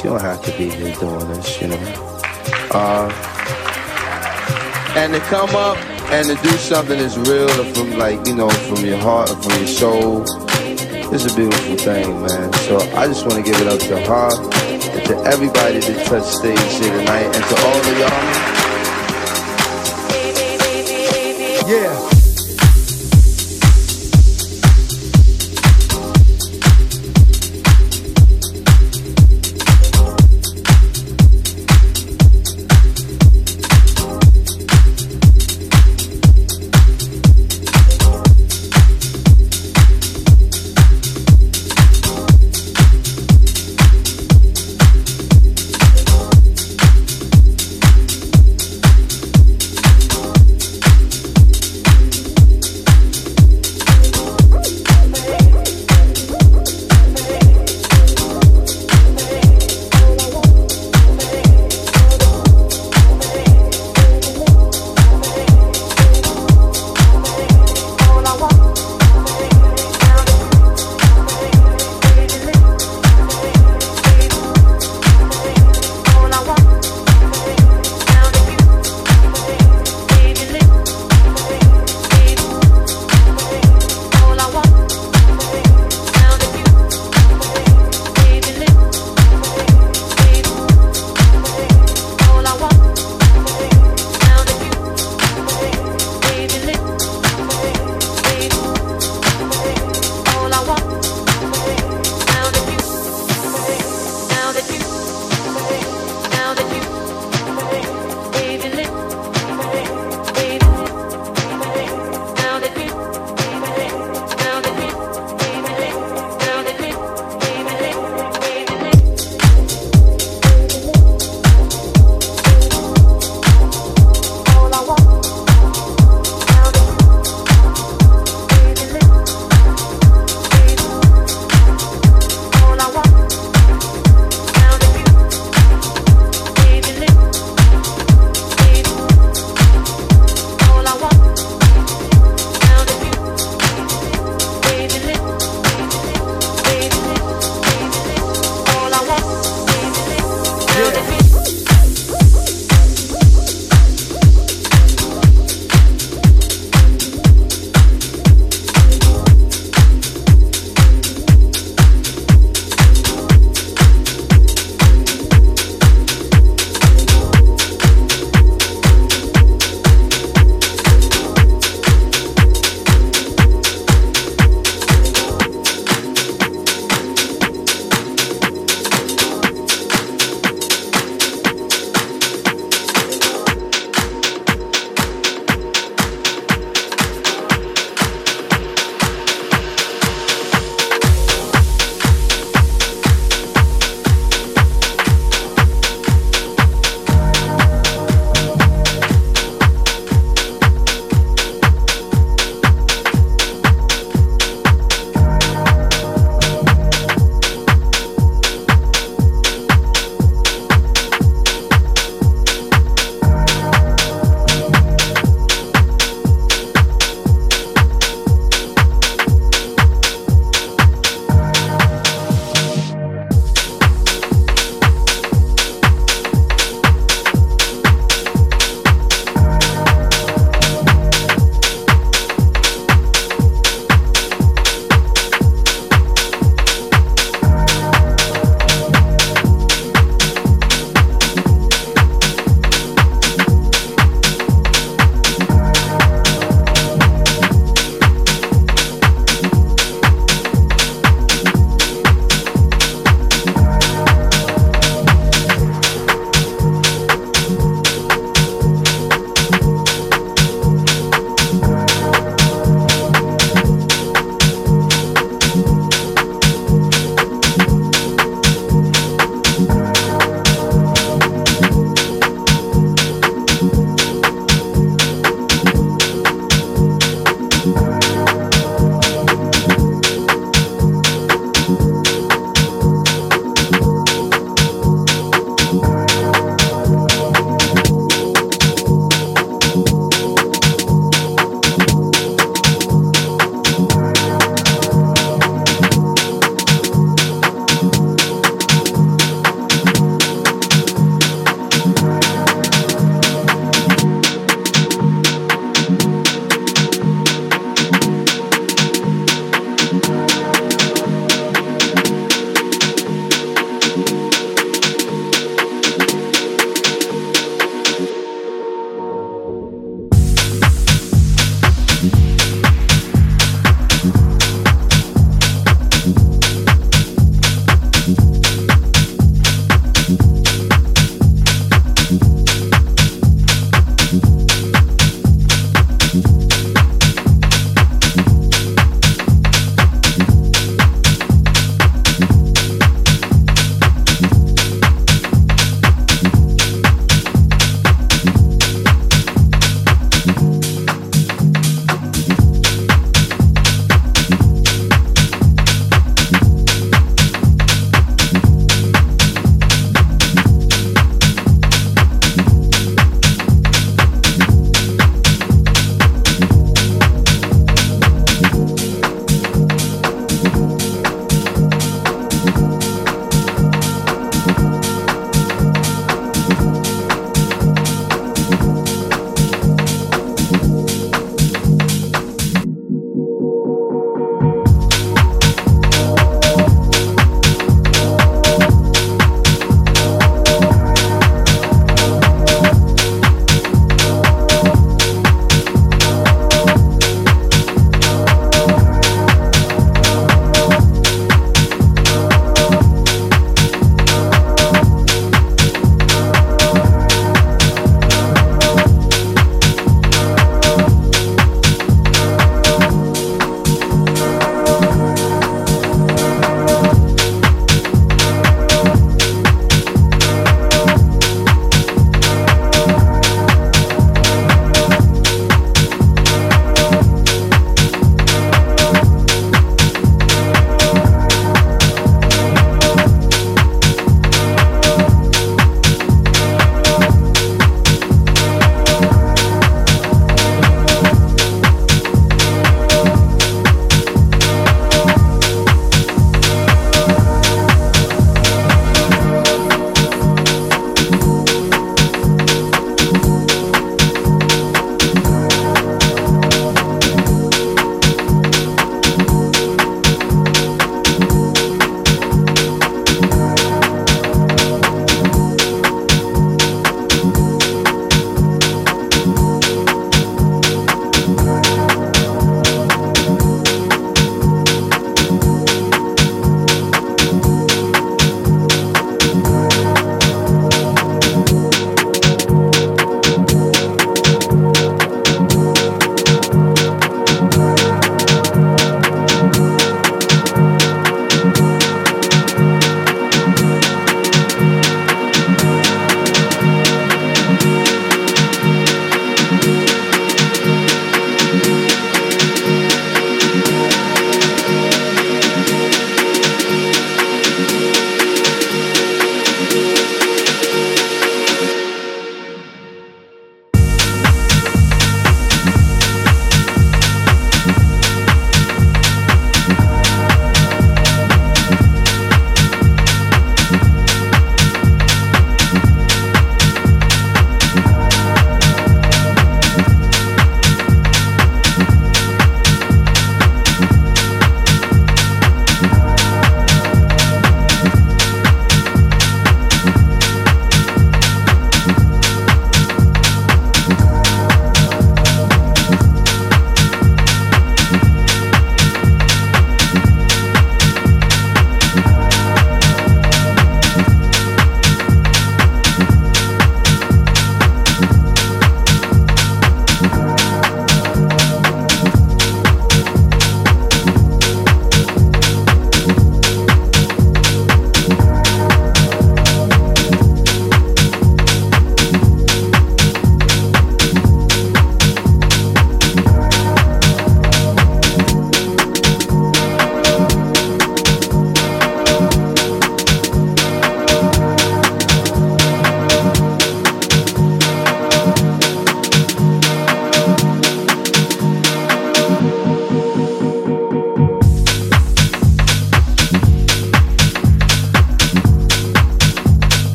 She don't have to be here doing this, you know. Uh, and to come up and to do something that's real from like, you know, from your heart and from your soul, it's a beautiful thing, man. So I just want to give it up to her and to everybody that touched stage here tonight and to all of y'all.